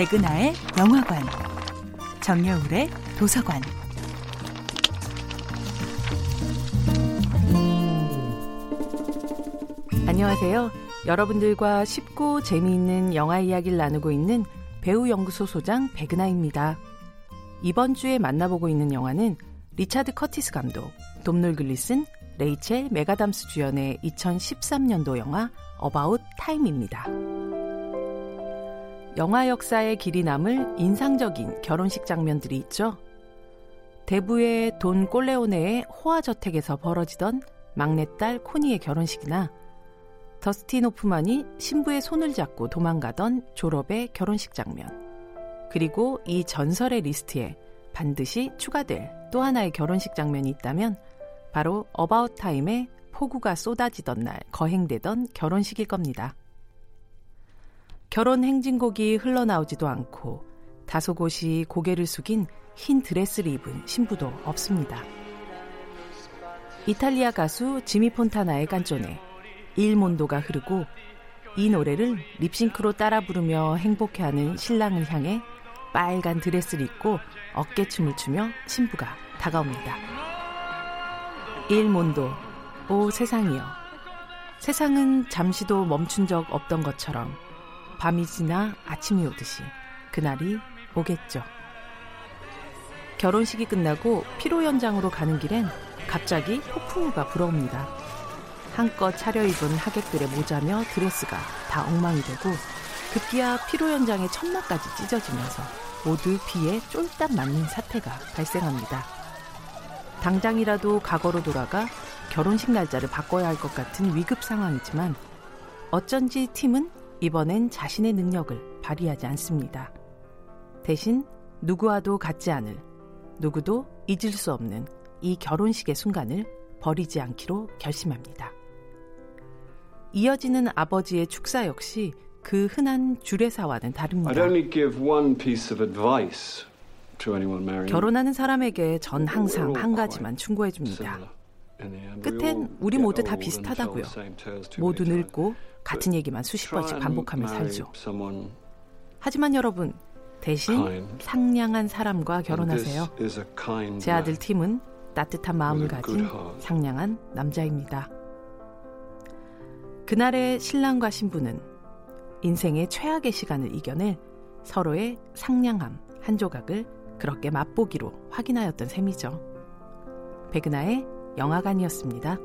백은하의 영화관, 정여울의 도서관. 안녕하세요. 여러분들과 쉽고 재미있는 영화 이야기를 나누고 있는 배우 연구소 소장 백은하입니다. 이번 주에 만나보고 있는 영화는 리차드 커티스 감독, 돔놀 글리슨, 레이첼 맥아담스 주연의 2013년도 영화 About Time입니다. 영화 역사에 길이 남을 인상적인 결혼식 장면들이 있죠. 대부의 돈 꼴레오네의 호화 저택에서 벌어지던 막내딸 코니의 결혼식이나 더스틴 호프만이 신부의 손을 잡고 도망가던 졸업의 결혼식 장면. 그리고 이 전설의 리스트에 반드시 추가될 또 하나의 결혼식 장면이 있다면 바로 About Time의 폭우가 쏟아지던 날 거행되던 결혼식일 겁니다. 결혼 행진곡이 흘러나오지도 않고 다소곳이 고개를 숙인 흰 드레스를 입은 신부도 없습니다. 이탈리아 가수 지미 폰타나의 깐조네 Il Mondo가 흐르고 이 노래를 립싱크로 따라 부르며 행복해하는 신랑을 향해 빨간 드레스를 입고 어깨춤을 추며 신부가 다가옵니다. 일몬도, 오 세상이여. 세상은 잠시도 멈춘 적 없던 것처럼 밤이 지나 아침이 오듯이 그날이 오겠죠. 결혼식이 끝나고 피로 연장으로 가는 길엔 갑자기 폭풍우가 불어옵니다. 한껏 차려입은 하객들의 모자며 드레스가 다 엉망이 되고 급기야 피로 연장의 천막까지 찢어지면서 모두 비에 쫄딱 맞는 사태가 발생합니다. 당장이라도 과거로 돌아가 결혼식 날짜를 바꿔야 할 것 같은 위급 상황이지만 어쩐지 팀은 이번엔 자신의 능력을 발휘하지 않습니다. 대신 누구와도 같지 않을, 누구도 잊을 수 없는 이 결혼식의 순간을 버리지 않기로 결심합니다. 이어지는 아버지의 축사 역시 그 흔한 주례사와는 다릅니다. 결혼하는 사람에게 전 항상 한 가지만 충고해 줍니다. 끝엔 우리 모두 다 비슷하다고요. 모두 늙고 같은 얘기만 수십 번씩 반복하며 살죠. 하지만 여러분, 대신 상냥한 사람과 결혼하세요. 제 아들 팀은 따뜻한 마음을 가진 상냥한 남자입니다. 그날의 신랑과 신부는 인생의 최악의 시간을 이겨낼 서로의 상냥함 한 조각을 그렇게 맛보기로 확인하였던 셈이죠. 백은하의 영화관이었습니다.